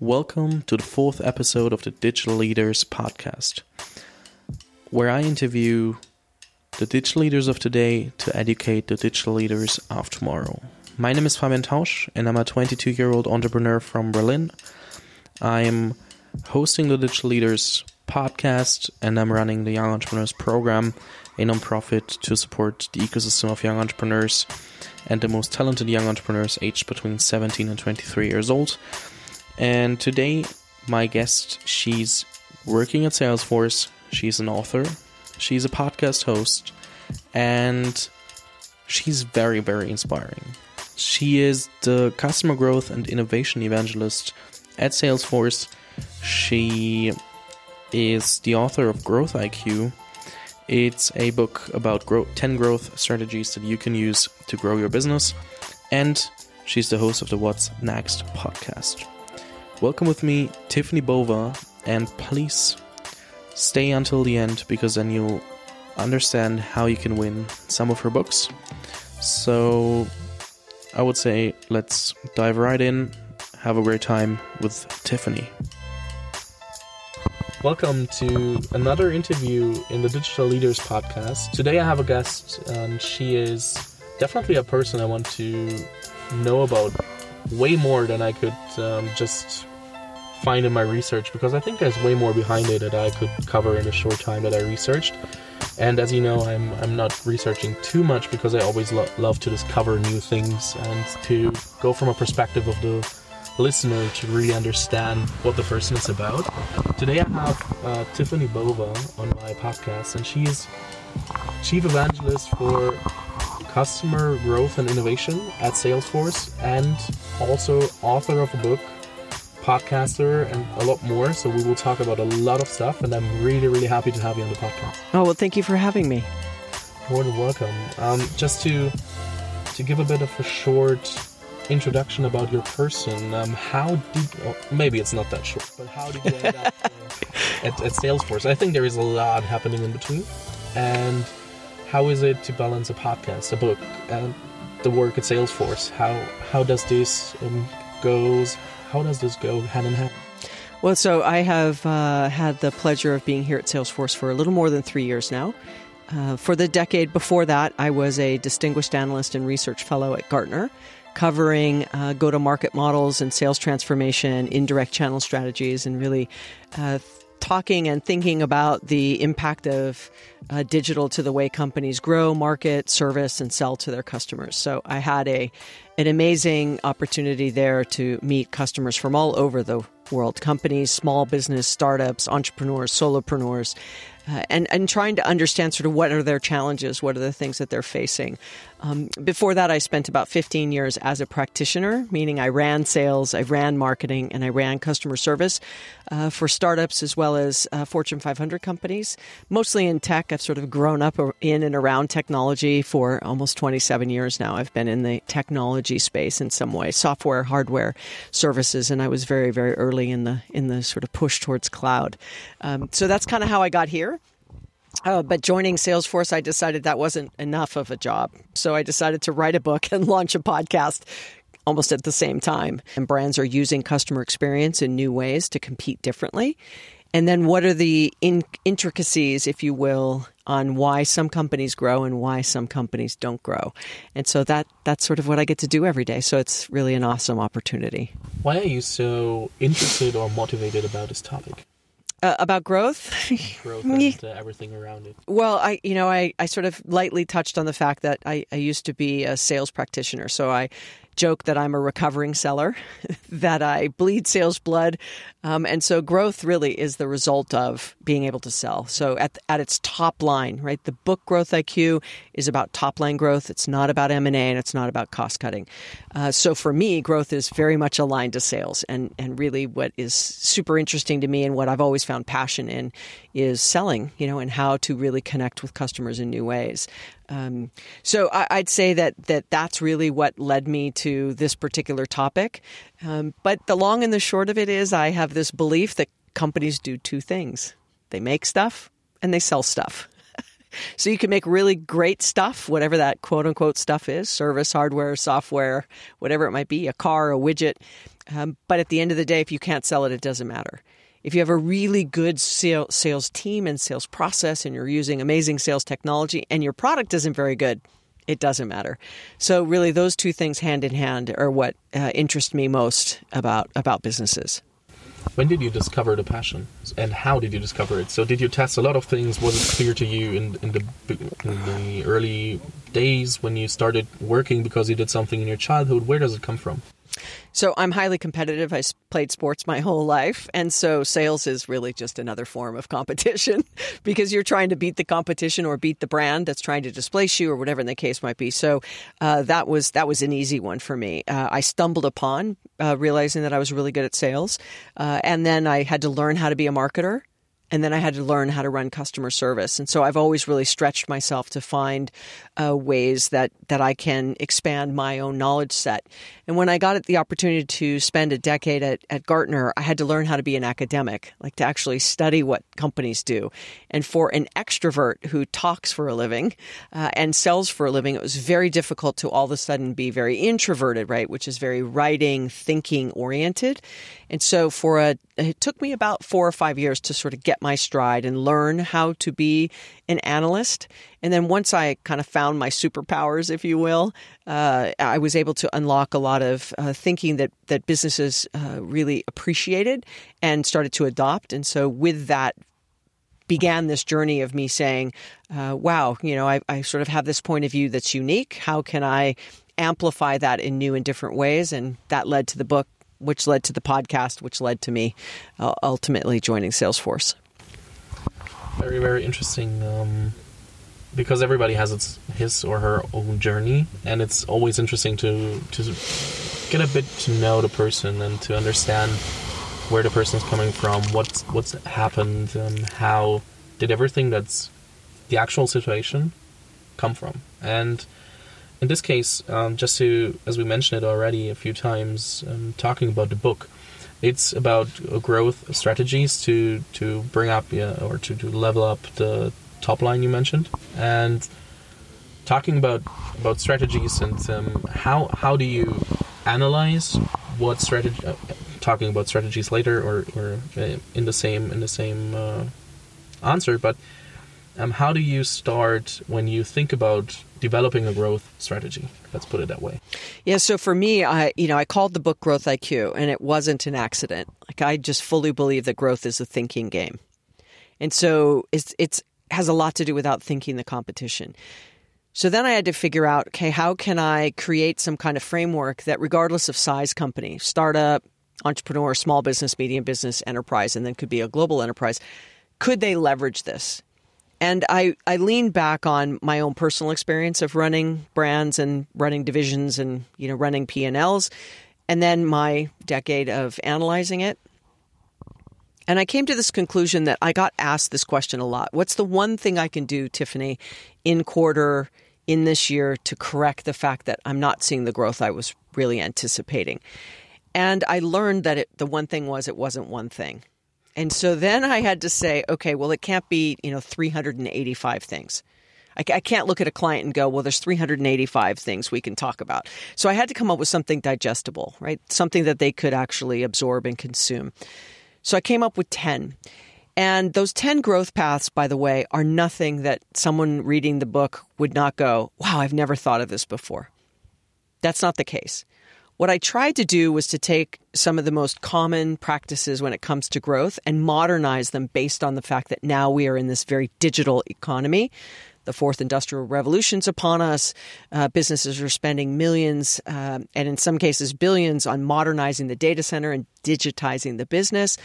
Welcome to the fourth episode of the Digital Leaders podcast, where I interview the digital leaders of today to educate the digital leaders of tomorrow. My name is Fabian Tausch, and I'm a 22 year old entrepreneur from Berlin. I'm hosting the Digital Leaders podcast, and I'm running the Young Entrepreneurs Program, a nonprofit to support the ecosystem of young entrepreneurs and the most talented young entrepreneurs aged between 17 and 23 years old. And today, my guest, she's working at Salesforce, she's an author, she's a podcast host, and she's very, very inspiring. She is the customer growth and innovation evangelist at Salesforce. She is the author of Growth IQ. It's a book about 10 growth strategies that you can use to grow your business. And she's the host of the What's Next podcast. Welcome with me, Tiffany Bova, and please stay until the end because then you'll understand how you can win some of her books. So, I would say let's dive right in. Have a great time with Tiffany. Welcome to another interview in the Digital Leaders podcast. Today I have a guest, and she is definitely a person I want to know about way more than I could um, just find in my research because I think there's way more behind it that I could cover in a short time that I researched. And as you know, I'm I'm not researching too much because I always lo- love to discover new things and to go from a perspective of the listener to really understand what the person is about. Today I have uh, Tiffany Bova on my podcast, and she is chief evangelist for customer growth and innovation at Salesforce, and also author of a book podcaster and a lot more. So we will talk about a lot of stuff, and I'm really, really happy to have you on the podcast. Oh well, thank you for having me. More than welcome. Um, just to to give a bit of a short introduction about your person, um, how did oh, maybe it's not that short, but how did you end up uh, at, at Salesforce? I think there is a lot happening in between, and how is it to balance a podcast, a book, and the work at Salesforce? How how does this um, goes? how does this go hand in hand? Well, so I have uh, had the pleasure of being here at Salesforce for a little more than three years now. Uh, for the decade before that, I was a distinguished analyst and research fellow at Gartner, covering uh, go to market models and sales transformation, indirect channel strategies, and really uh, talking and thinking about the impact of uh, digital to the way companies grow, market, service, and sell to their customers. So I had a an amazing opportunity there to meet customers from all over the world companies, small business, startups, entrepreneurs, solopreneurs, uh, and, and trying to understand sort of what are their challenges, what are the things that they're facing. Um, before that, I spent about 15 years as a practitioner, meaning I ran sales, I ran marketing, and I ran customer service uh, for startups as well as uh, Fortune 500 companies, mostly in tech. I've sort of grown up in and around technology for almost 27 years now. I've been in the technology space in some way, software, hardware, services, and I was very, very early in the in the sort of push towards cloud. Um, so that's kind of how I got here. Uh, but joining Salesforce, I decided that wasn't enough of a job. So I decided to write a book and launch a podcast almost at the same time. And brands are using customer experience in new ways to compete differently. And then what are the in- intricacies, if you will, on why some companies grow and why some companies don't grow? And so that that's sort of what I get to do every day. So it's really an awesome opportunity. Why are you so interested or motivated about this topic? Uh, about growth, growth and uh, everything around it. Well, I you know I, I sort of lightly touched on the fact that I, I used to be a sales practitioner, so I joke that I'm a recovering seller, that I bleed sales blood. Um, and so growth really is the result of being able to sell. So at, at its top line, right, the book Growth IQ is about top line growth. It's not about M&A and it's not about cost cutting. Uh, so for me, growth is very much aligned to sales. And, and really what is super interesting to me and what I've always found passion in is selling, you know, and how to really connect with customers in new ways. Um, so I, would say that, that that's really what led me to this particular topic. Um, but the long and the short of it is, I have this belief that companies do two things: they make stuff and they sell stuff. so you can make really great stuff, whatever that quote unquote stuff is service, hardware, software, whatever it might be, a car, a widget. Um, but at the end of the day, if you can't sell it, it doesn't matter. If you have a really good sales team and sales process and you're using amazing sales technology and your product isn't very good, it doesn't matter. So really, those two things hand in hand are what uh, interest me most about about businesses. When did you discover the passion, and how did you discover it? So, did you test a lot of things? Was it clear to you in, in the in the early days when you started working because you did something in your childhood? Where does it come from? So I'm highly competitive. I played sports my whole life. And so sales is really just another form of competition because you're trying to beat the competition or beat the brand that's trying to displace you or whatever the case might be. So uh, that was that was an easy one for me. Uh, I stumbled upon uh, realizing that I was really good at sales. Uh, and then I had to learn how to be a marketer and then I had to learn how to run customer service. And so I've always really stretched myself to find uh, ways that that I can expand my own knowledge set. And when I got the opportunity to spend a decade at, at Gartner, I had to learn how to be an academic, like to actually study what companies do. And for an extrovert who talks for a living uh, and sells for a living, it was very difficult to all of a sudden be very introverted, right? Which is very writing, thinking oriented. And so for a, it took me about four or five years to sort of get my stride and learn how to be an analyst. And then once I kind of found my superpowers, if you will, uh, I was able to unlock a lot of uh, thinking that that businesses uh, really appreciated and started to adopt. And so with that began this journey of me saying, uh, wow, you know, I, I sort of have this point of view that's unique. How can I amplify that in new and different ways? And that led to the book, which led to the podcast, which led to me uh, ultimately joining Salesforce. Very, very interesting. Um, because everybody has its his or her own journey, and it's always interesting to to get a bit to know the person and to understand where the person is coming from, what's what's happened, and how did everything that's the actual situation come from. And in this case, um, just to as we mentioned it already a few times, um, talking about the book, it's about growth strategies to to bring up yeah, or to, to level up the top line you mentioned. And talking about about strategies and um, how how do you analyze what strategy uh, talking about strategies later or, or uh, in the same in the same uh, answer but um, how do you start when you think about developing a growth strategy? Let's put it that way. Yeah so for me i you know i called the book growth iq and it wasn't an accident. Like i just fully believe that growth is a thinking game. And so it's it's has a lot to do with outthinking the competition so then I had to figure out, okay, how can I create some kind of framework that, regardless of size company, startup, entrepreneur, small business, medium business, enterprise, and then could be a global enterprise, could they leverage this? And I, I lean back on my own personal experience of running brands and running divisions and you know running P&Ls and then my decade of analyzing it. And I came to this conclusion that I got asked this question a lot. What's the one thing I can do, Tiffany, in quarter in this year to correct the fact that I'm not seeing the growth I was really anticipating? And I learned that it, the one thing was it wasn't one thing. And so then I had to say, okay, well, it can't be, you know, 385 things. I, I can't look at a client and go, well, there's 385 things we can talk about. So I had to come up with something digestible, right? Something that they could actually absorb and consume. So I came up with 10. And those 10 growth paths, by the way, are nothing that someone reading the book would not go, wow, I've never thought of this before. That's not the case. What I tried to do was to take some of the most common practices when it comes to growth and modernize them based on the fact that now we are in this very digital economy. The fourth industrial revolution's upon us. Uh, businesses are spending millions, uh, and in some cases billions, on modernizing the data center and digitizing the business.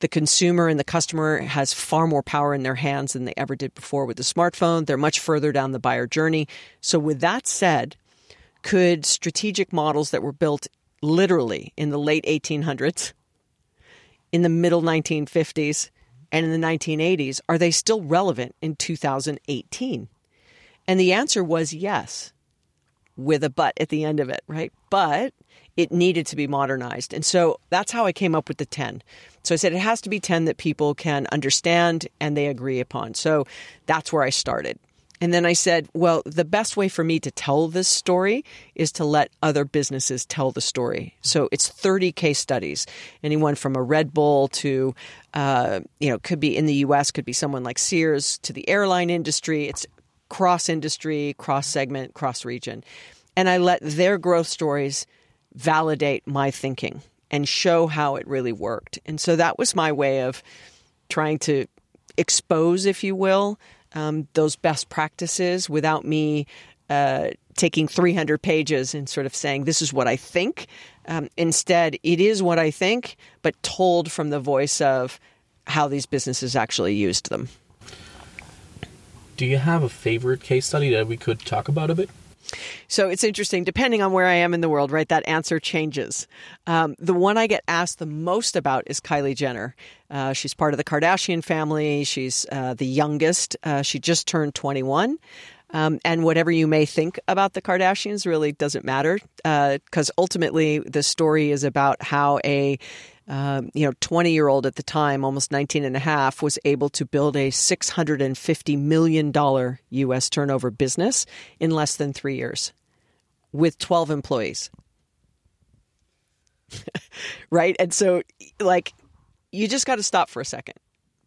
The consumer and the customer has far more power in their hands than they ever did before with the smartphone. They're much further down the buyer journey. So, with that said, could strategic models that were built literally in the late 1800s, in the middle 1950s, and in the 1980s, are they still relevant in 2018? And the answer was yes, with a but at the end of it, right? But it needed to be modernized. And so that's how I came up with the 10. So I said it has to be 10 that people can understand and they agree upon. So that's where I started. And then I said, well, the best way for me to tell this story is to let other businesses tell the story. So it's 30 case studies, anyone from a Red Bull to, uh, you know, could be in the US, could be someone like Sears to the airline industry. It's cross industry, cross segment, cross region. And I let their growth stories validate my thinking and show how it really worked. And so that was my way of trying to expose, if you will, um, those best practices without me uh, taking 300 pages and sort of saying, this is what I think. Um, instead, it is what I think, but told from the voice of how these businesses actually used them. Do you have a favorite case study that we could talk about a bit? So it's interesting, depending on where I am in the world, right? That answer changes. Um, the one I get asked the most about is Kylie Jenner. Uh, she's part of the Kardashian family. She's uh, the youngest. Uh, she just turned 21. Um, and whatever you may think about the Kardashians really doesn't matter because uh, ultimately the story is about how a um, you know 20 year old at the time almost 19 and a half was able to build a 650 million dollar us turnover business in less than three years with 12 employees. Right? And so like you just got to stop for a second.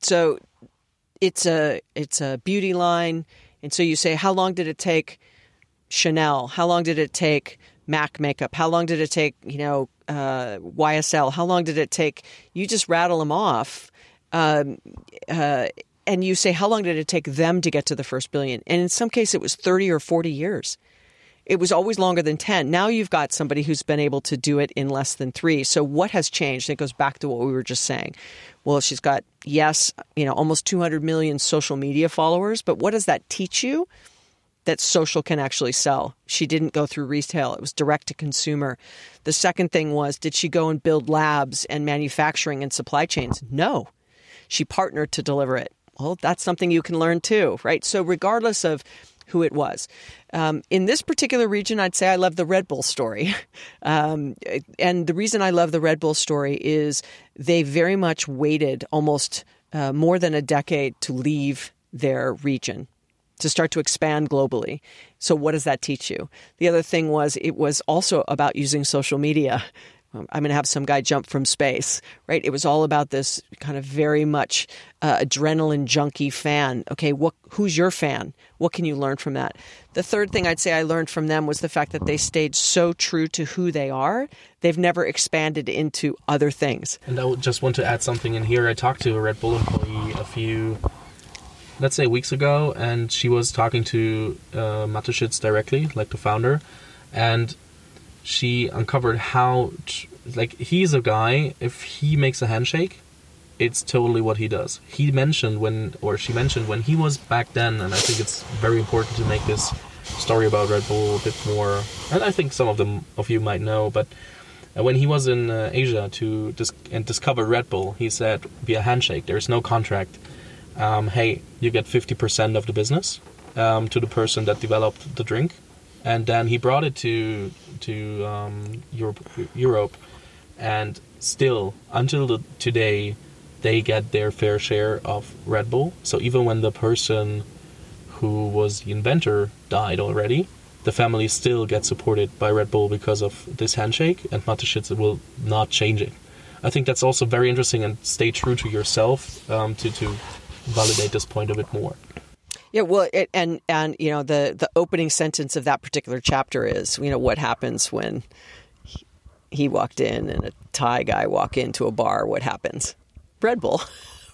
So it's a it's a beauty line. And so you say how long did it take chanel? How long did it take mac makeup how long did it take you know uh, YSL? How long did it take? You just rattle them off. Um, uh, and you say, how long did it take them to get to the first billion? And in some case, it was 30 or 40 years. It was always longer than 10. Now you've got somebody who's been able to do it in less than three. So what has changed? It goes back to what we were just saying. Well, she's got, yes, you know, almost 200 million social media followers, but what does that teach you? That social can actually sell. She didn't go through retail, it was direct to consumer. The second thing was did she go and build labs and manufacturing and supply chains? No. She partnered to deliver it. Well, that's something you can learn too, right? So, regardless of who it was. Um, in this particular region, I'd say I love the Red Bull story. Um, and the reason I love the Red Bull story is they very much waited almost uh, more than a decade to leave their region to start to expand globally. So, what does that teach you? The other thing was it was also about using social media. Um, I'm going to have some guy jump from space, right? It was all about this kind of very much uh, adrenaline junkie fan. Okay, what, who's your fan? What can you learn from that? The third thing I'd say I learned from them was the fact that they stayed so true to who they are. They've never expanded into other things. And I just want to add something in here. I talked to a Red Bull employee a few let's say weeks ago, and she was talking to uh, directly, like the founder, and she uncovered how, like, he's a guy. If he makes a handshake, it's totally what he does. He mentioned when, or she mentioned when he was back then, and I think it's very important to make this story about Red Bull a bit more. And I think some of them of you might know, but uh, when he was in uh, Asia to dis- and discover Red Bull, he said via handshake, there's no contract um, hey, you get 50% of the business um, to the person that developed the drink. And then he brought it to to um, Europe, Europe, and still until the, today, they get their fair share of Red Bull. So even when the person who was the inventor died already, the family still gets supported by Red Bull because of this handshake, and Mateschitz will not change it. I think that's also very interesting, and stay true to yourself um, to to validate this point a bit more. Yeah, well, it, and and you know the the opening sentence of that particular chapter is you know what happens when he, he walked in and a Thai guy walk into a bar. What happens? Red Bull,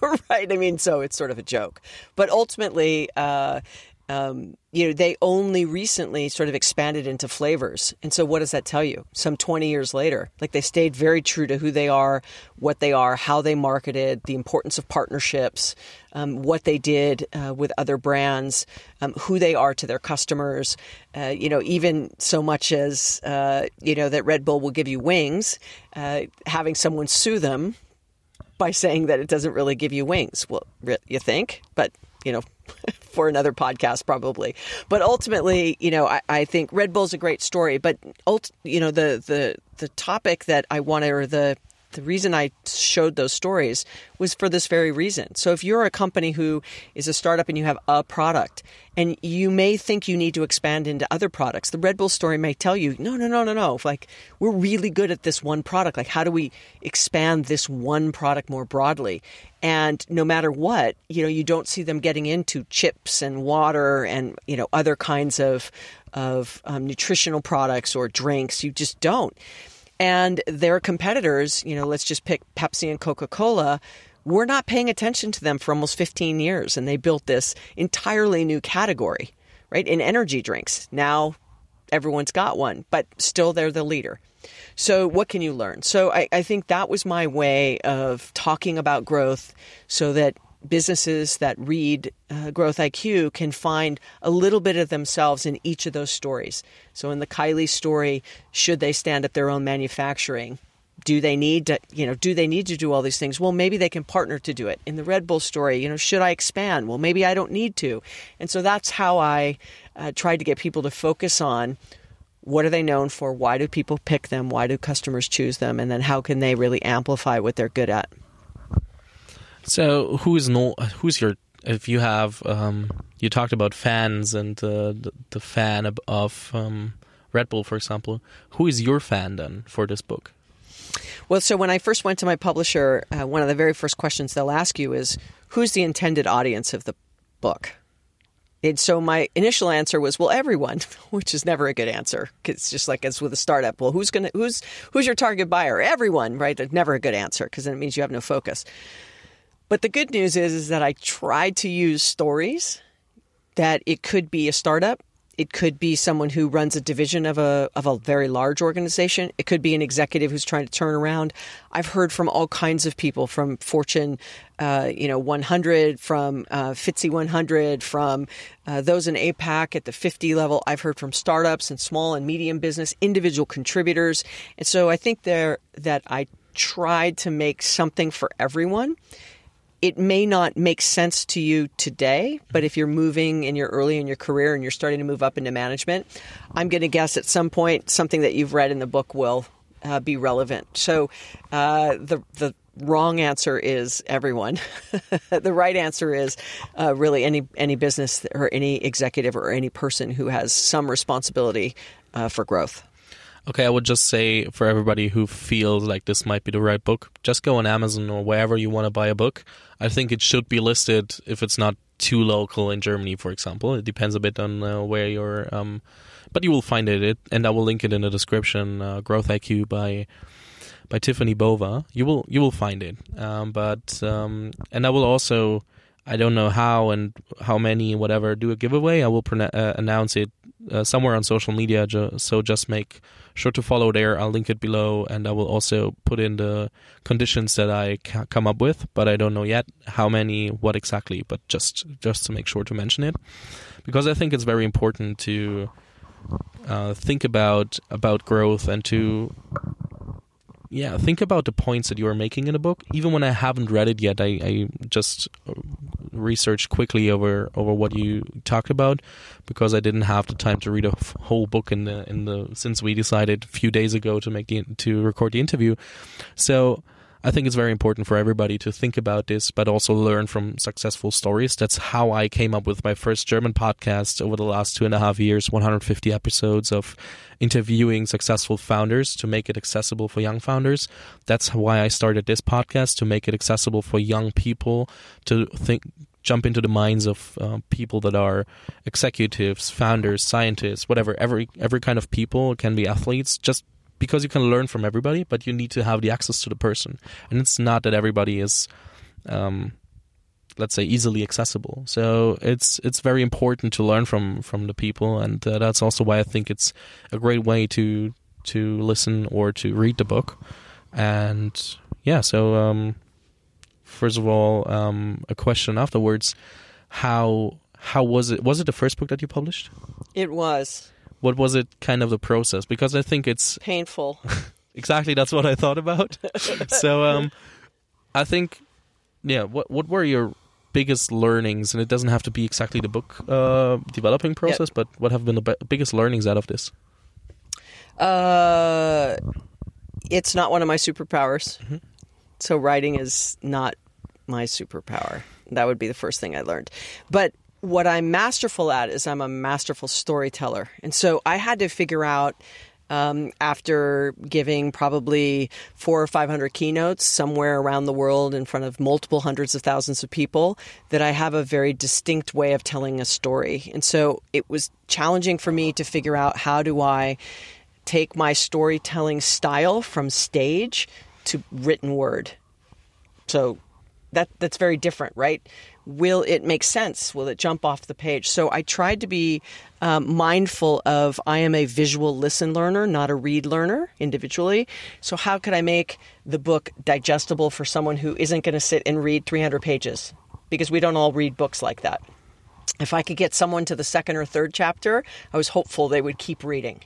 right? I mean, so it's sort of a joke, but ultimately, uh, um, you know, they only recently sort of expanded into flavors. And so, what does that tell you? Some 20 years later, like they stayed very true to who they are, what they are, how they marketed, the importance of partnerships, um, what they did uh, with other brands, um, who they are to their customers. Uh, you know, even so much as, uh, you know, that Red Bull will give you wings, uh, having someone sue them by saying that it doesn't really give you wings. Well, you think? But you know, for another podcast probably. But ultimately, you know, I, I think Red Bull's a great story. But ult, you know, the the the topic that I wanted or the the reason I showed those stories was for this very reason. So if you're a company who is a startup and you have a product and you may think you need to expand into other products, the Red Bull story may tell you, no, no, no, no, no. Like we're really good at this one product. Like how do we expand this one product more broadly? And no matter what, you know, you don't see them getting into chips and water and, you know, other kinds of, of um, nutritional products or drinks. You just don't. And their competitors, you know, let's just pick Pepsi and Coca Cola, we're not paying attention to them for almost 15 years. And they built this entirely new category, right? In energy drinks. Now everyone's got one, but still they're the leader. So, what can you learn? So, I, I, think that was my way of talking about growth so that businesses that read uh, Growth IQ can find a little bit of themselves in each of those stories. So, in the Kylie story, should they stand up their own manufacturing? Do they need to, you know, do they need to do all these things? Well, maybe they can partner to do it. In the Red Bull story, you know, should I expand? Well, maybe I don't need to. And so that's how I uh, tried to get people to focus on what are they known for? Why do people pick them? Why do customers choose them? And then how can they really amplify what they're good at? So who's no who's your if you have um, you talked about fans and uh, the, the fan of, of um, Red Bull, for example. Who is your fan then for this book? Well, so when I first went to my publisher, uh, one of the very first questions they'll ask you is, "Who's the intended audience of the book?" And so my initial answer was, "Well, everyone," which is never a good answer. It's just like as with a startup. Well, who's gonna who's who's your target buyer? Everyone, right? Never a good answer because then it means you have no focus. But the good news is, is that I tried to use stories that it could be a startup. It could be someone who runs a division of a of a very large organization. It could be an executive who's trying to turn around. I've heard from all kinds of people, from Fortune, uh, you know, 100, from uh, FTSE 100, from uh, those in APAC at the 50 level. I've heard from startups and small and medium business, individual contributors, and so I think there that I tried to make something for everyone it may not make sense to you today, but if you're moving and you're early in your career and you're starting to move up into management, I'm going to guess at some point something that you've read in the book will uh, be relevant. So uh, the the wrong answer is everyone. the right answer is uh, really any any business or any executive or any person who has some responsibility uh, for growth. Okay, I would just say for everybody who feels like this might be the right book, just go on Amazon or wherever you want to buy a book. I think it should be listed if it's not too local in Germany, for example. It depends a bit on uh, where you're, um, but you will find it, it, and I will link it in the description. Uh, Growth IQ by by Tiffany Bova. You will you will find it, um, but um, and I will also. I don't know how and how many, whatever, do a giveaway. I will pre- uh, announce it uh, somewhere on social media. so just make sure to follow there. I'll link it below, and I will also put in the conditions that I ca- come up with. But I don't know yet how many, what exactly. But just just to make sure to mention it, because I think it's very important to uh, think about about growth and to yeah, think about the points that you are making in the book. Even when I haven't read it yet, I, I just uh, researched quickly over over what you talked about because I didn't have the time to read a f- whole book in the in the since we decided a few days ago to make the to record the interview. So I think it's very important for everybody to think about this, but also learn from successful stories. That's how I came up with my first German podcast over the last two and a half years 150 episodes of interviewing successful founders to make it accessible for young founders. That's why I started this podcast to make it accessible for young people to think jump into the minds of uh, people that are executives, founders, scientists, whatever, every every kind of people it can be athletes. Just because you can learn from everybody, but you need to have the access to the person. And it's not that everybody is, um, let's say, easily accessible. So it's it's very important to learn from from the people, and uh, that's also why I think it's a great way to to listen or to read the book. And yeah, so um, first of all, um, a question afterwards: how how was it? Was it the first book that you published? It was what was it kind of the process? Because I think it's painful. exactly, that's what I thought about. so um, I think, yeah. What what were your biggest learnings? And it doesn't have to be exactly the book uh, developing process, yep. but what have been the biggest learnings out of this? Uh, it's not one of my superpowers. So writing is not my superpower. That would be the first thing I learned. But what I'm masterful at is I'm a masterful storyteller. And so I had to figure out um, after giving probably four or 500 keynotes somewhere around the world in front of multiple hundreds of thousands of people that I have a very distinct way of telling a story. And so it was challenging for me to figure out how do I take my storytelling style from stage to written word. So that that's very different, right? Will it make sense? Will it jump off the page? So I tried to be um, mindful of I am a visual listen learner, not a read learner individually. So how could I make the book digestible for someone who isn't going to sit and read 300 pages? Because we don't all read books like that. If I could get someone to the second or third chapter, I was hopeful they would keep reading.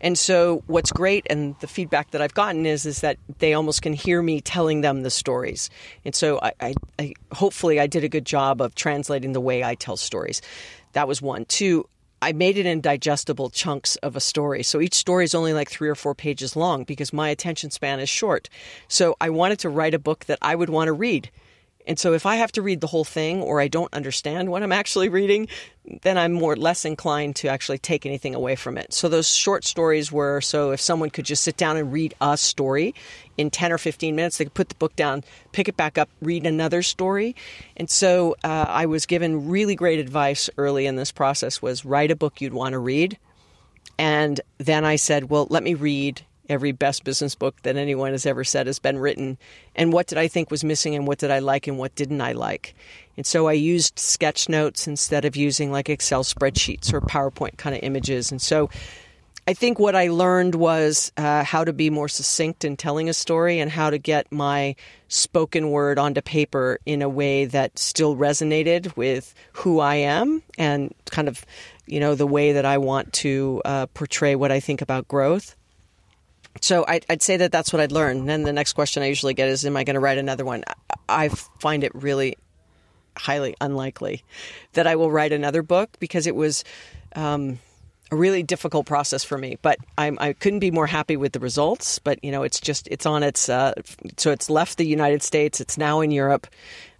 And so what's great and the feedback that I've gotten is is that they almost can hear me telling them the stories. And so I, I, I hopefully I did a good job of translating the way I tell stories. That was one. Two, I made it in digestible chunks of a story. So each story is only like three or four pages long because my attention span is short. So I wanted to write a book that I would want to read. And so if I have to read the whole thing or I don't understand what I'm actually reading, then I'm more less inclined to actually take anything away from it. So those short stories were so if someone could just sit down and read a story in 10 or 15 minutes, they could put the book down, pick it back up, read another story. And so uh, I was given really great advice early in this process was write a book you'd want to read. And then I said, well, let me read every best business book that anyone has ever said has been written and what did I think was missing and what did I like and what didn't I like. And so I used sketch notes instead of using like Excel spreadsheets or PowerPoint kind of images. And so I think what I learned was uh, how to be more succinct in telling a story and how to get my spoken word onto paper in a way that still resonated with who I am and kind of, you know, the way that I want to uh, portray what I think about growth. So I'd, I'd, say that that's what I'd learn. And then the next question I usually get is, "Am I going to write another one?" I find it really highly unlikely that I will write another book because it was um, a really difficult process for me. But I'm, I could not be more happy with the results. But you know, it's just it's on its uh, so it's left the United States. It's now in Europe.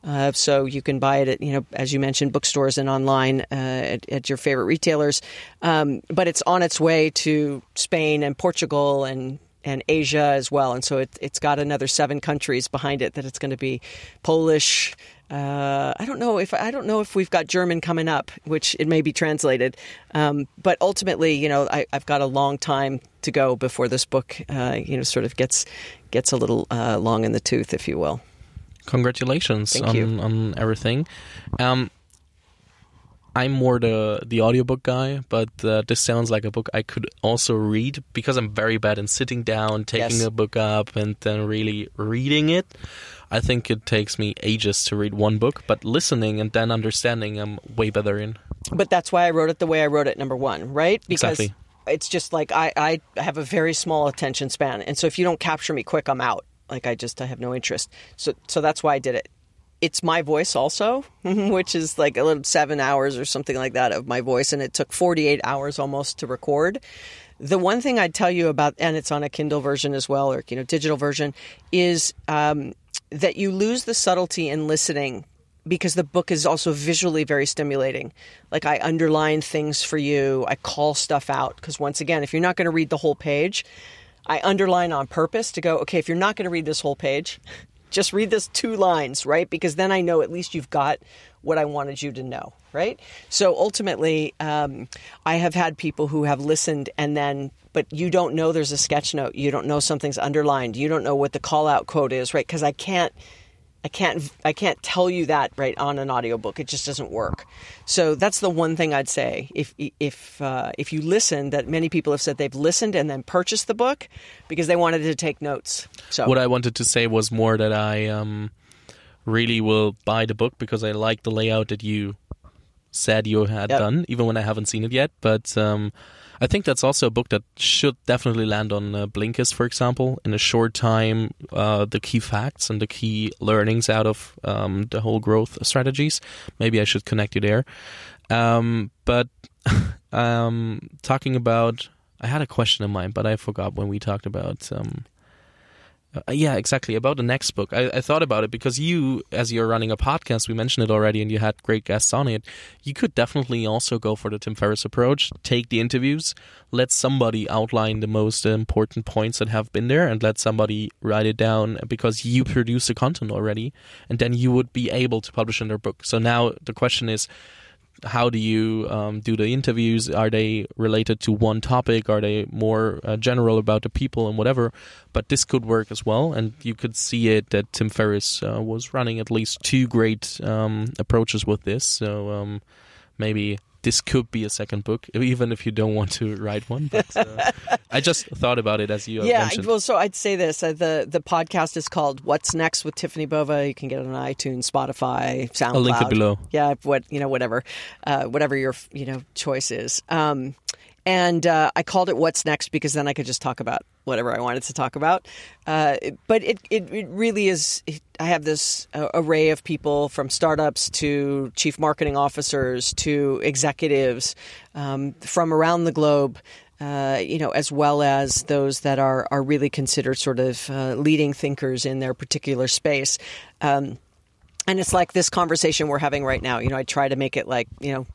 Uh, so you can buy it at you know as you mentioned bookstores and online uh, at, at, your favorite retailers. Um, but it's on its way to Spain and Portugal and and Asia as well. And so it, has got another seven countries behind it that it's going to be Polish. Uh, I don't know if I don't know if we've got German coming up, which it may be translated. Um, but ultimately, you know, I, have got a long time to go before this book, uh, you know, sort of gets gets a little uh, long in the tooth, if you will. Congratulations on, on everything. Um, I'm more the the audiobook guy, but uh, this sounds like a book I could also read because I'm very bad in sitting down, taking yes. a book up, and then really reading it. I think it takes me ages to read one book, but listening and then understanding, I'm way better in. But that's why I wrote it the way I wrote it. Number one, right? Because exactly. it's just like I I have a very small attention span, and so if you don't capture me quick, I'm out. Like I just I have no interest. So so that's why I did it it's my voice also, which is like a little seven hours or something like that of my voice, and it took 48 hours almost to record. The one thing I'd tell you about, and it's on a Kindle version as well, or you know, digital version, is um, that you lose the subtlety in listening because the book is also visually very stimulating. Like I underline things for you, I call stuff out because once again, if you're not going to read the whole page, I underline on purpose to go, okay, if you're not going to read this whole page, just read this two lines, right? Because then I know at least you've got what I wanted you to know, right? So ultimately, um, I have had people who have listened and then, but you don't know there's a sketch note. You don't know something's underlined. You don't know what the call out quote is, right? Because I can't I can't I can't tell you that right on an audiobook. It just doesn't work. So that's the one thing I'd say. If if uh, if you listen, that many people have said they've listened and then purchased the book because they wanted to take notes. So what I wanted to say was more that I um, really will buy the book because I like the layout that you said you had yep. done, even when I haven't seen it yet. But um, I think that's also a book that should definitely land on uh, Blinkist, for example, in a short time. Uh, the key facts and the key learnings out of um, the whole growth strategies. Maybe I should connect you there. Um, but um, talking about, I had a question in mind, but I forgot when we talked about. Um, Uh, yeah, exactly. About the next book, I, I, thought about it because you, as you're running a podcast, we mentioned it already, and you had great guests on it. You could definitely also go for the Tim Ferriss approach. Take the interviews, let somebody outline the most important points that have been there, and let somebody write it down because you produce the content already, and then you would be able to publish in their book. So now the question is how do you um, do the interviews? Are they related to one topic? Are they more uh, general about the people and whatever? But this could work as well, and you could see it that Tim Ferriss uh, was running at least two great um, approaches with this. So um, maybe this could be a second book, even if you don't want to write one. But uh, I just thought about it as you yeah. Mentioned. Well, so I'd say this: uh, the the podcast is called "What's Next" with Tiffany Bova. You can get it on iTunes, Spotify, SoundCloud. I'll link it below. Yeah, what you know, whatever, uh, whatever your you know choice is. Um, and uh, I called it "What's Next" because then I could just talk about whatever I wanted to talk about. Uh, but it, it, it really is. I have this uh, array of people from startups to chief marketing officers to executives um, from around the globe. Uh, you know, as well as those that are are really considered sort of uh, leading thinkers in their particular space. Um, and it's like this conversation we're having right now. You know, I try to make it like you know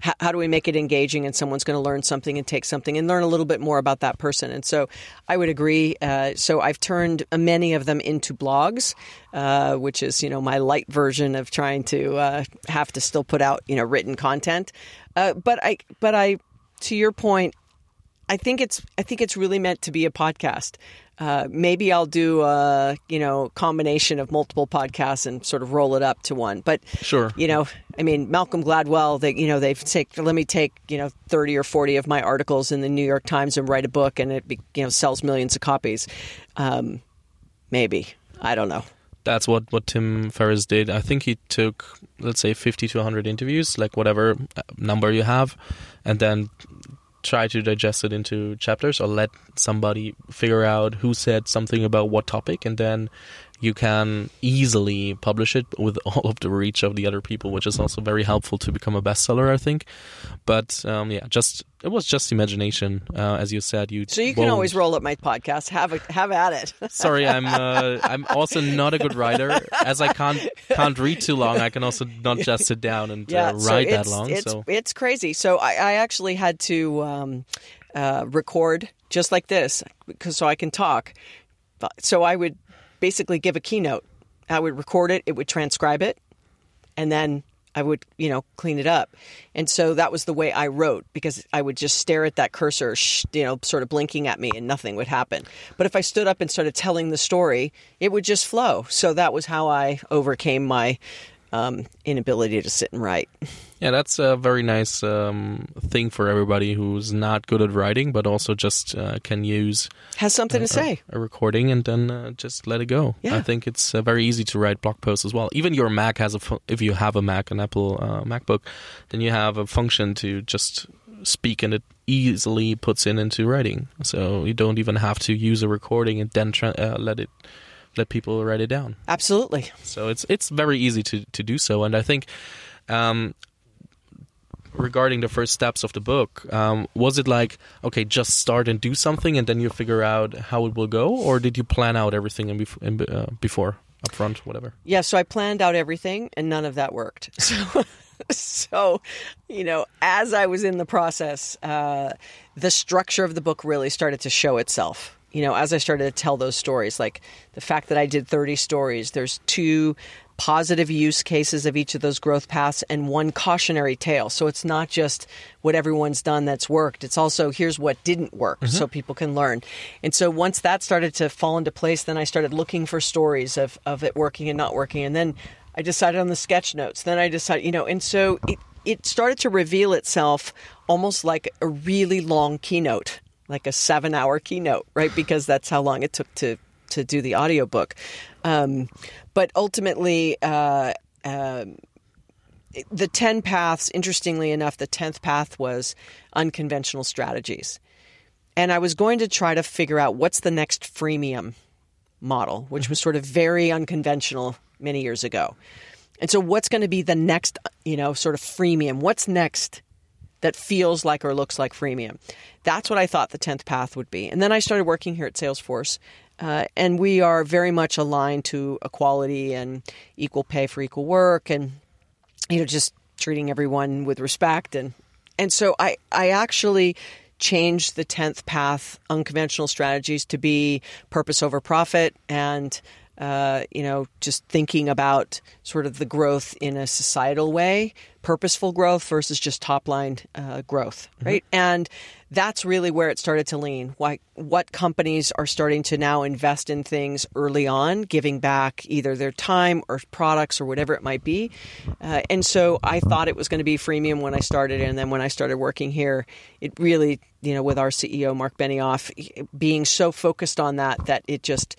how, how do we make it engaging and someone's going to learn something and take something and learn a little bit more about that person and so i would agree uh, so i've turned many of them into blogs uh, which is you know my light version of trying to uh, have to still put out you know written content uh, but i but i to your point I think it's I think it's really meant to be a podcast. Uh, maybe I'll do a you know combination of multiple podcasts and sort of roll it up to one. But sure, you know, I mean Malcolm Gladwell. They you know they've take let me take you know thirty or forty of my articles in the New York Times and write a book, and it you know sells millions of copies. Um, maybe I don't know. That's what, what Tim Ferriss did. I think he took, let's say, 50 to 100 interviews, like whatever uh, number you have, and then try to digest it into chapters or let somebody figure out who said something about what topic and then you can easily publish it with all of the reach of the other people which is also very helpful to become a bestseller i think. But um, yeah just it was just imagination uh, as you said you so you can won't. always roll up my podcast. Have a, have at it. Sorry i'm uh, i'm also not a good writer. As i can't can't read too long i can also not just sit down and yeah, uh, write so that long it's, so. it's crazy. So i, I actually had to um, uh, record just like this because so i can talk. So i would basically give a keynote. I would record it, it would transcribe it, and then I would, you know, clean it up. And so that was the way I wrote because I would just stare at that cursor, you know, sort of blinking at me and nothing would happen. But if I stood up and started telling the story, it would just flow. So that was how I overcame my um, inability to sit and write. Yeah, that's a very nice um, thing for everybody who's not good at writing, but also just uh, can use has something uh, to say a, a, recording and then uh, just let it go. Yeah. I think it's uh, very easy to write blog posts as well. Even your Mac has a fu- if you have a Mac, an Apple uh, MacBook, then you have a function to just speak and it easily puts in into writing. So you don't even have to use a recording and then tra- uh, let it let people write it down. Absolutely. So it's it's very easy to to do so, and I think. Um, regarding the first steps of the book um, was it like okay just start and do something and then you figure out how it will go or did you plan out everything in, bef- in uh, before up front whatever yeah so i planned out everything and none of that worked so so you know as i was in the process uh, the structure of the book really started to show itself you know as i started to tell those stories like the fact that i did 30 stories there's two positive use cases of each of those growth paths and one cautionary tale. So it's not just what everyone's done that's worked. It's also here's what didn't work mm-hmm. so people can learn. And so once that started to fall into place, then I started looking for stories of, of it working and not working. And then I decided on the sketch notes. Then I decided, you know, and so it, it started to reveal itself almost like a really long keynote, like a seven hour keynote, right? Because that's how long it took to to do the audiobook. Um, but ultimately, uh, uh, the 10 paths, interestingly enough, the 10th path was unconventional strategies. And I was going to try to figure out what's the next freemium model, which was sort of very unconventional many years ago. And so, what's going to be the next, you know, sort of freemium? What's next that feels like or looks like freemium? That's what I thought the 10th path would be. And then I started working here at Salesforce Uh, and we are very much aligned to equality and equal pay for equal work and you know just treating everyone with respect and and so I I actually changed the 10th path unconventional strategies to be purpose over profit and uh, you know, just thinking about sort of the growth in a societal way, purposeful growth versus just top line uh, growth, mm-hmm. right? Mm-hmm. And that's really where it started to lean. Why, what companies are starting to now invest in things early on, giving back either their time or products or whatever it might be. Uh, and so I thought it was going to be freemium when I started, and then when I started working here, it really, you know, with our CEO Mark Benioff being so focused on that that it just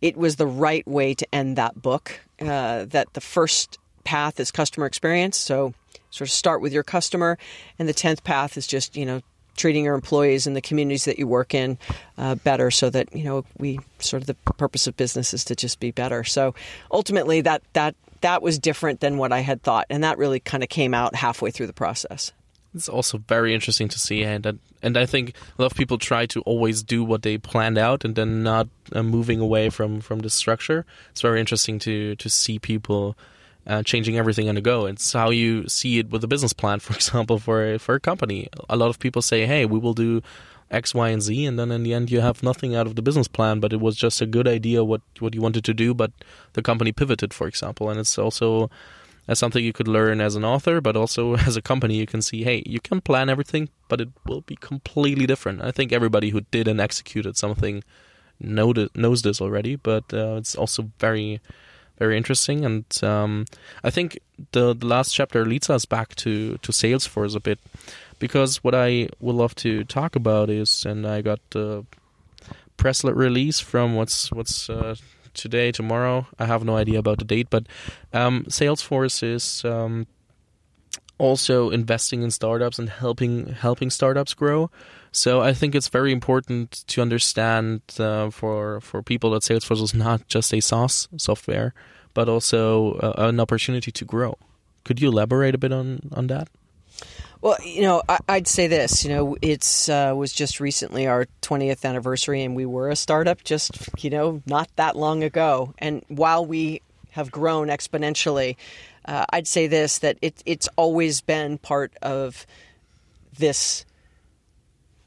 it was the right way to end that book. Uh, that the first path is customer experience, so sort of start with your customer, and the tenth path is just you know treating your employees and the communities that you work in uh, better, so that you know we sort of the purpose of business is to just be better. So ultimately, that that that was different than what I had thought, and that really kind of came out halfway through the process. It's also very interesting to see, and and I think a lot of people try to always do what they planned out, and then not uh, moving away from from the structure. It's very interesting to to see people uh, changing everything on the go. It's how you see it with a business plan, for example, for a, for a company. A lot of people say, "Hey, we will do X, Y, and Z," and then in the end, you have nothing out of the business plan, but it was just a good idea what what you wanted to do, but the company pivoted, for example, and it's also as something you could learn as an author, but also as a company, you can see, hey, you can plan everything, but it will be completely different. I think everybody who did and executed something knows this already, but uh, it's also very, very interesting. And um, I think the, the last chapter leads us back to, to Salesforce a bit, because what I would love to talk about is, and I got the press release from what's what's uh, today, tomorrow. I have no idea about the date, but um, Salesforce is um, also investing in startups and helping helping startups grow. So I think it's very important to understand uh, for for people that Salesforce is not just a SaaS software, but also uh, an opportunity to grow. Could you elaborate a bit on on that? Well, you know, I, would say this. You know, it's uh, was just recently our 20th anniversary, and we were a startup just you know not that long ago. And while we have grown exponentially, uh, I'd say this that it, it's always been part of this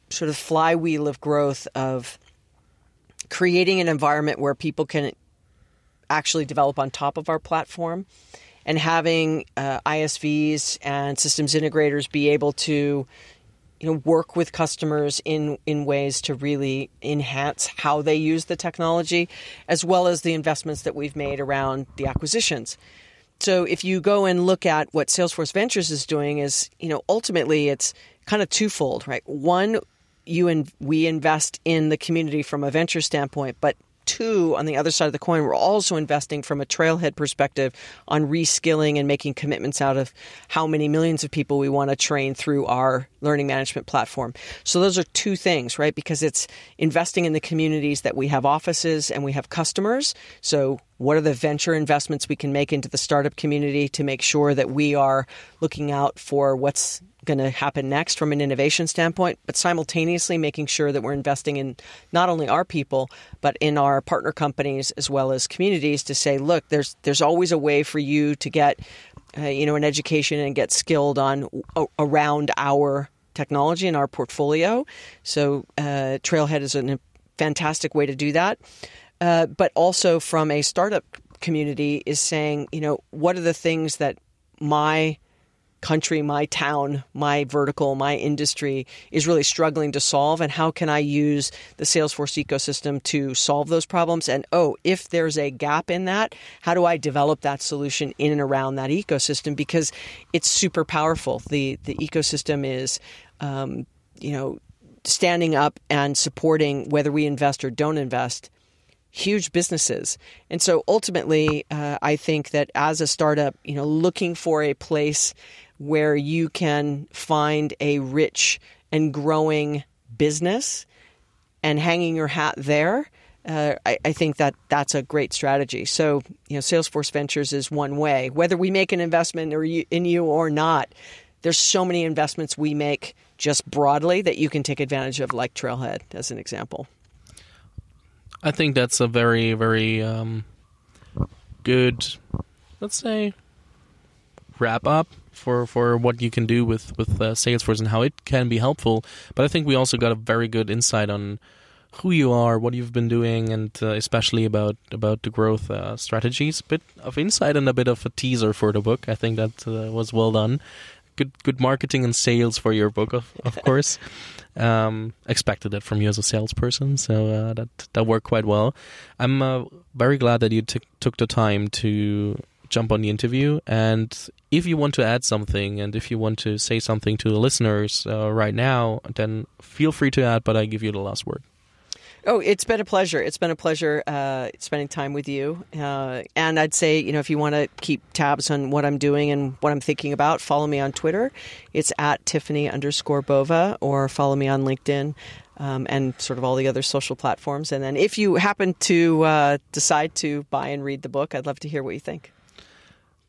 sort of flywheel of growth of creating an environment where people can actually develop on top of our platform and having uh, ISVs and systems integrators be able to you know work with customers in in ways to really enhance how they use the technology as well as the investments that we've made around the acquisitions. So if you go and look at what Salesforce Ventures is doing is you know ultimately it's kind of twofold right? One you and we invest in the community from a venture standpoint but two, on the other side of the coin, we're also investing from a Trailhead perspective on reskilling and making commitments out of how many millions of people we want to train through our learning management platform. So those are two things, right? Because it's investing in the communities that we have offices and we have customers. So what are the venture investments we can make into the startup community to make sure that we are looking out for what's going to happen next from an innovation standpoint, but simultaneously making sure that we're investing in not only our people but in our partner companies as well as communities to say, look, there's there's always a way for you to get uh, you know an education and get skilled on around our technology and our portfolio. So uh, Trailhead is a fantastic way to do that, uh, but also from a startup community is saying, you know, what are the things that my country, my town, my vertical, my industry is really struggling to solve, and how can I use the Salesforce ecosystem to solve those problems? And oh, if there's a gap in that, how do I develop that solution in and around that ecosystem? Because it's super powerful. the The ecosystem is, um, you know, standing up and supporting whether we invest or don't invest huge businesses. And so ultimately, uh, I think that as a startup, you know, looking for a place where you can find a rich and growing business and hanging your hat there. Uh, I, I, think that that's a great strategy. So, you know, Salesforce Ventures is one way. Whether we make an investment or you, in you or not, there's so many investments we make just broadly that you can take advantage of, like Trailhead, as an example. I think that's a very, very um, good, let's say, wrap up for, for what you can do with with uh, Salesforce and how it can be helpful. But I think we also got a very good insight on who you are, what you've been doing, and uh, especially about about the growth uh, strategies. Bit of insight and a bit of a teaser for the book. I think that uh, was well done. Good good marketing and sales for your book, of of course. Um, expected it from you as a salesperson, so uh, that that worked quite well. I'm uh, very glad that you t- took the time to jump on the interview. And if you want to add something and if you want to say something to the listeners uh, right now, then feel free to add, but I give you the last word. Oh, it's been a pleasure. It's been a pleasure uh, spending time with you. Uh, and I'd say, you know, if you want to keep tabs on what I'm doing and what I'm thinking about, follow me on Twitter. It's at Tiffany underscore Bova, or follow me on LinkedIn. Um, and sort of all the other social platforms. And then if you happen to uh, decide to buy and read the book, I'd love to hear what you think.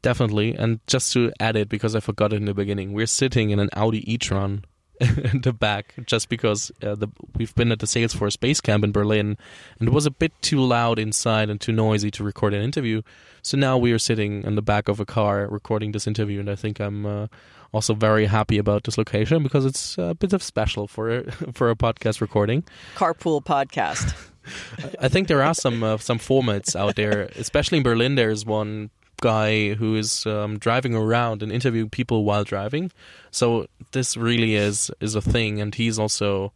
Definitely. And just to add it, because I forgot it in the beginning, we're sitting in an Audi e-tron in the back just because uh, the, we've been at the Salesforce base camp in Berlin and it was a bit too loud inside and too noisy to record an interview. So now we are sitting in the back of a car recording this interview, and I think I'm uh, also very happy about this location because it's a bit of special for a, for a podcast recording. Carpool podcast. I think there are some uh, some formats out there, especially in Berlin. There's one guy who is um, driving around and interviewing people while driving. So this really is is a thing, and he's also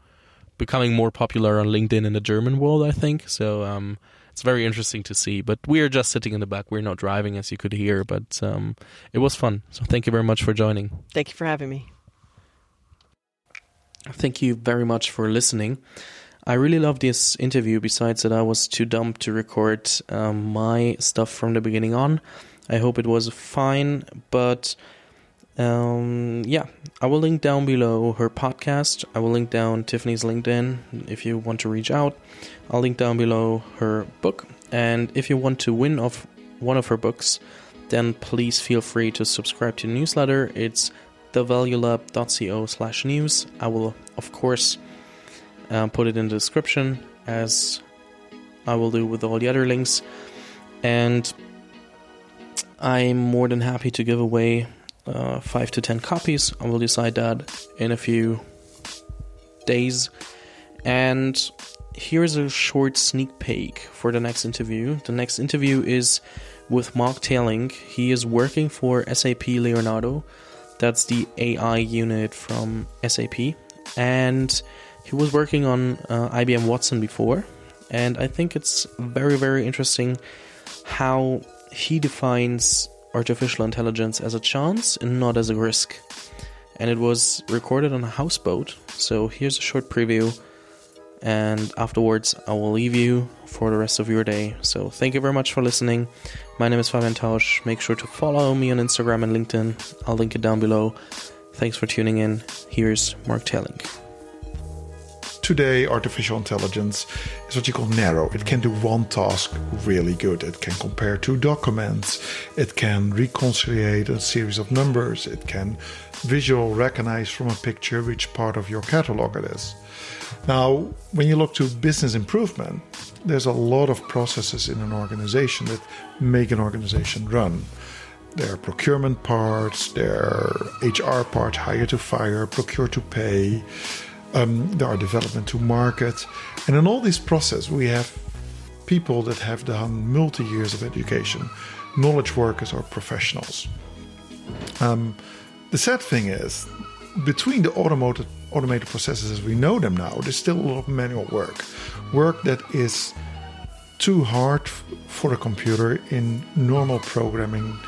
becoming more popular on LinkedIn in the German world, I think. So um, it's very interesting to see. But we're just sitting in the back; we're not driving, as you could hear. But um, it was fun. So thank you very much for joining. Thank you for having me. Thank you very much for listening. I really love this interview. Besides that, I was too dumb to record um, my stuff from the beginning on. I hope it was fine, but um, yeah, I will link down below her podcast. I will link down Tiffany's LinkedIn if you want to reach out. I'll link down below her book, and if you want to win of one of her books, then please feel free to subscribe to the newsletter. It's thevaluelab.co slash news. I will, of course, uh, put it in the description as I will do with all the other links. And I'm more than happy to give away uh, 5 to 10 copies. I will decide that in a few days. And here's a short sneak peek for the next interview. The next interview is with Marc Teerlink. He is working for SAP Leonardo. That's the AI unit from SAP. And he was working on uh, IBM Watson before. And I think it's very, very interesting how he defines artificial intelligence as a chance and not as a risk. And it was recorded on a houseboat. So here's a short preview. And afterwards, I will leave you for the rest of your day. So thank you very much for listening. My name is Fabian Tausch. Make sure to follow me on Instagram and LinkedIn. I'll link it down below. Thanks for tuning in. Here's Marc Teerlink today artificial intelligence is what you call narrow. It can do one task really good. It can compare two documents. It can reconcile a series of numbers. It can visual recognize from a picture which part of your catalog it is. Now, when you look to business improvement, there's a lot of processes in an organization that make an organization run. There are procurement parts, there are HR parts, hire to fire, procure to pay, um, there are development to market. And in all this process, we have people that have done multi years of education, knowledge workers or professionals. Um, the sad thing is, between the automated, automated processes as we know them now, there's still a lot of manual work. Work that is too hard for a computer in normal programming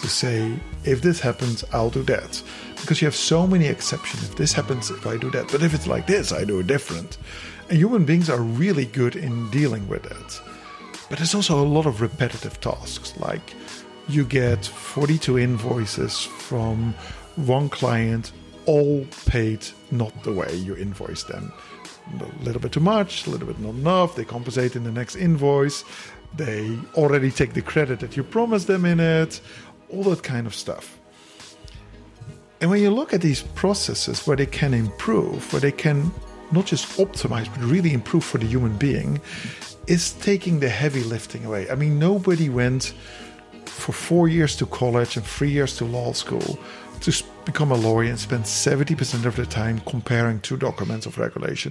to say, if this happens, I'll do that because you have so many exceptions. If this happens, if I do that, but if it's like this, I do it different. And human beings are really good in dealing with that. But there's also a lot of repetitive tasks, like you get 42 invoices from one client, all paid not the way you invoice them. A little bit too much, a little bit not enough. They compensate in the next invoice. They already take the credit that you promised them in it. All that kind of stuff. And when you look at these processes where they can improve, where they can not just optimize, but really improve for the human being, is taking the heavy lifting away. I mean, nobody went for four years to college and three years to law school to become a lawyer and spend 70% of their time comparing two documents of regulation.